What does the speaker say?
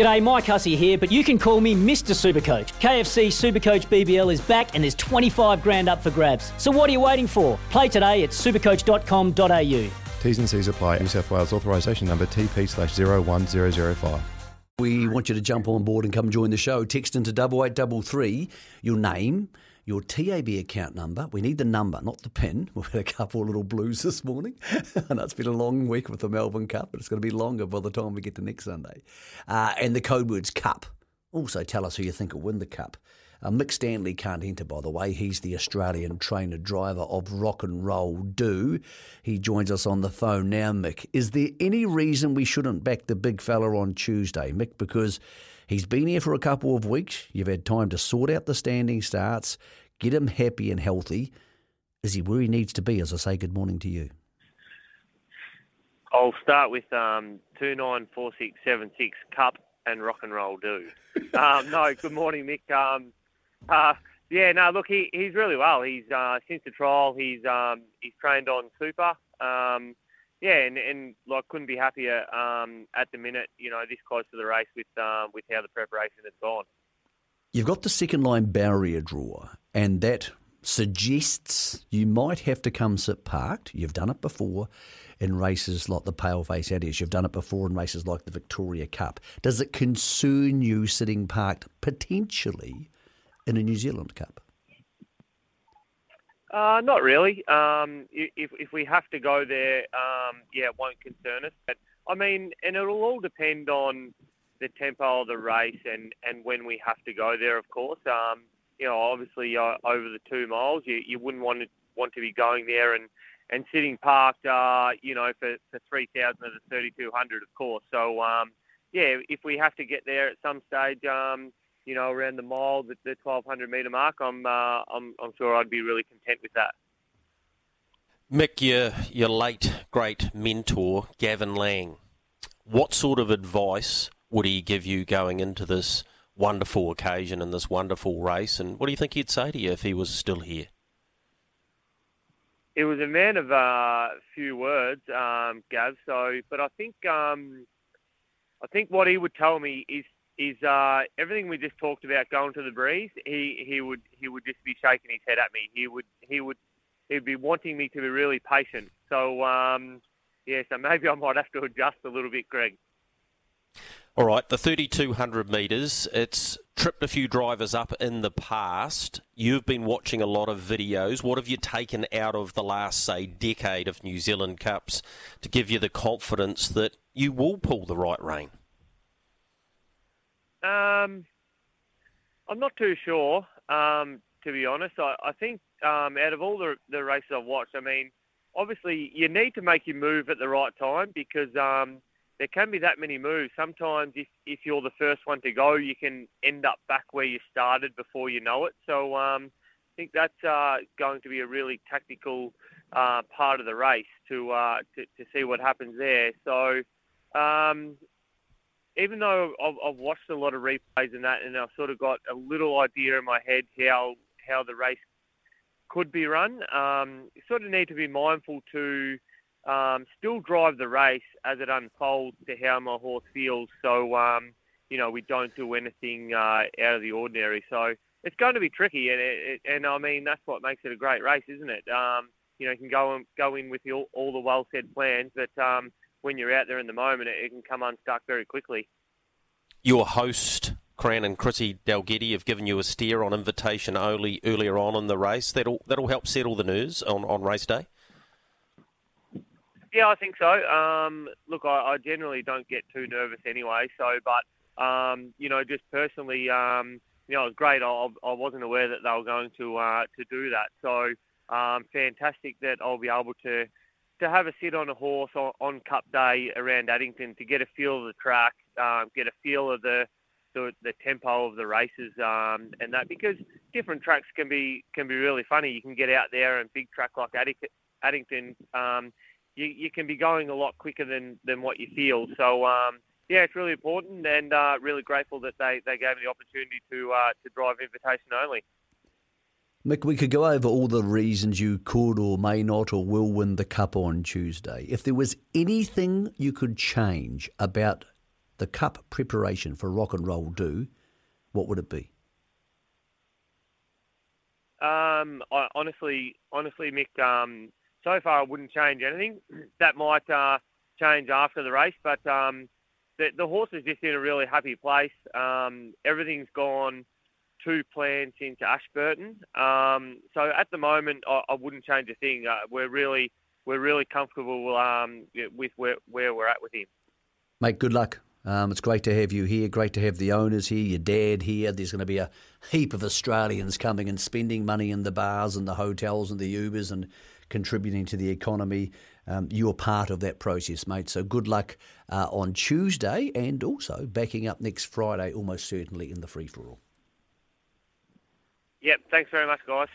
G'day, Mike Hussey here, but you can call me Mr. Supercoach. KFC Supercoach BBL is back and there's 25 grand up for grabs. So what are you waiting for? Play today at supercoach.com.au. T's and C's apply. New South Wales authorisation number TP slash 01005. We want you to jump on board and come join the show. Text into double eight double three your name, your TAB account number. We need the number, not the pin. We've had a couple of little blues this morning. I know it's been a long week with the Melbourne Cup, but it's going to be longer by the time we get to next Sunday. Uh, and the code words cup. Also, tell us who you think will win the cup. Uh, Mick Stanley can't enter, by the way. He's the Australian trainer driver of Rock N Roll Doo. He joins us on the phone now, Mick. Is there any reason we shouldn't back the big fella on Tuesday, Mick? Because he's been here for a couple of weeks. You've had time to sort out the standing starts, get him happy and healthy. Is he where he needs to be as I say good morning to you? I'll start with um, two nine four six seven six Cup and Rock N Roll Doo. um, no, good morning, Mick. Um, uh, yeah, no, look, he, he's really well. He's uh, since the trial, he's um, he's trained on super. Um, yeah, and, and like couldn't be happier um, at the minute. You know, this close to the race with um, with how the preparation has gone. You've got the second line barrier draw, and that suggests you might have to come sit parked. You've done it before in races like the Paleface Adios. You've done it before in races like the Victoria Cup. Does it concern you sitting parked potentially in a New Zealand Cup? Uh, not really. Um, if if we have to go there, um, yeah, it won't concern us. But I mean, and it'll all depend on the tempo of the race and, and when we have to go there. Of course, um, you know, obviously uh, over the two miles, you, you wouldn't want to want to be going there and, and sitting parked, uh, you know, for, for three thousand of the thirty two hundred, of course. So um, yeah, if we have to get there at some stage, um, you know, around the mile, the, the 1200 metre mark, I'm, uh, I'm, I'm sure I'd be really content with that. Mick, your, your late great mentor, Gavin Lang, what sort of advice would he give you going into this wonderful occasion and this wonderful race? And what do you think he'd say to you if he was still here? It was a man of a uh, few words, um, Gav. So, but I think um, I think what he would tell me is is uh, everything we just talked about going to the breeze. He he would he would just be shaking his head at me. He would he would he'd be wanting me to be really patient. So um, yeah, so maybe I might have to adjust a little bit, Greg. All right, the 3200 metres, it's tripped a few drivers up in the past. You've been watching a lot of videos. What have you taken out of the last, say, decade of New Zealand Cups to give you the confidence that you will pull the right rein? Um, I'm not too sure, um, to be honest. I, I think um, out of all the, the races I've watched, I mean, obviously you need to make your move at the right time because um, there can be that many moves. Sometimes if, if you're the first one to go, you can end up back where you started before you know it. So um, I think that's uh, going to be a really tactical uh, part of the race to, uh, to, to see what happens there. So um, even though I've, I've, watched a lot of replays and that, and I've sort of got a little idea in my head how how the race could be run, um, you sort of need to be mindful to um, still drive the race as it unfolds to how my horse feels. So um, you know we don't do anything uh, out of the ordinary. So it's going to be tricky, and it, and I mean that's what makes it a great race, isn't it? Um, you know, you can go and go in with all, all the well said plans, but um, when you're out there in the moment, it, it can come unstuck very quickly. Your host, Cran and Chrissy Dalgety have given you a steer on invitation only earlier on in the race. That'll that'll help settle the nerves on, on race day. Yeah, I think so. Um, look, I, I, generally don't get too nervous anyway. So, but um, you know, just personally, um, you know, it was great. I, I wasn't aware that they were going to uh, to do that. So, um, fantastic that I'll be able to to have a sit on a horse on, on Cup Day around Addington to get a feel of the track, um, get a feel of the the, the tempo of the races, um, and that because different tracks can be can be really funny. You can get out there and big track like Addington, um, you, you can be going a lot quicker than, than what you feel. So um, yeah, it's really important, and uh, really grateful that they, they gave me the opportunity to uh, to drive invitation only. Mick, we could go over all the reasons you could or may not or will win the cup on Tuesday. If there was anything you could change about the Cup preparation for Rock N Roll Doo, what would it be? Um, I, honestly, honestly, Mick, um, so far I wouldn't change anything. That might uh, change after the race, but um, the, the horse is just in a really happy place. Um, everything's gone to plan since Ashburton. Um, so at the moment, I, I wouldn't change a thing. Uh, we're really, we're really comfortable um, with where, where we're at with him. Mate, good luck. Um, it's great to have you here. Great to have the owners here, your dad here. There's going to be a heap of Australians coming and spending money in the bars and the hotels and the Ubers and contributing to the economy. Um, you're part of that process, mate. So good luck uh, on Tuesday and also backing up next Friday, almost certainly in the free for all. Yep. Thanks very much, guys.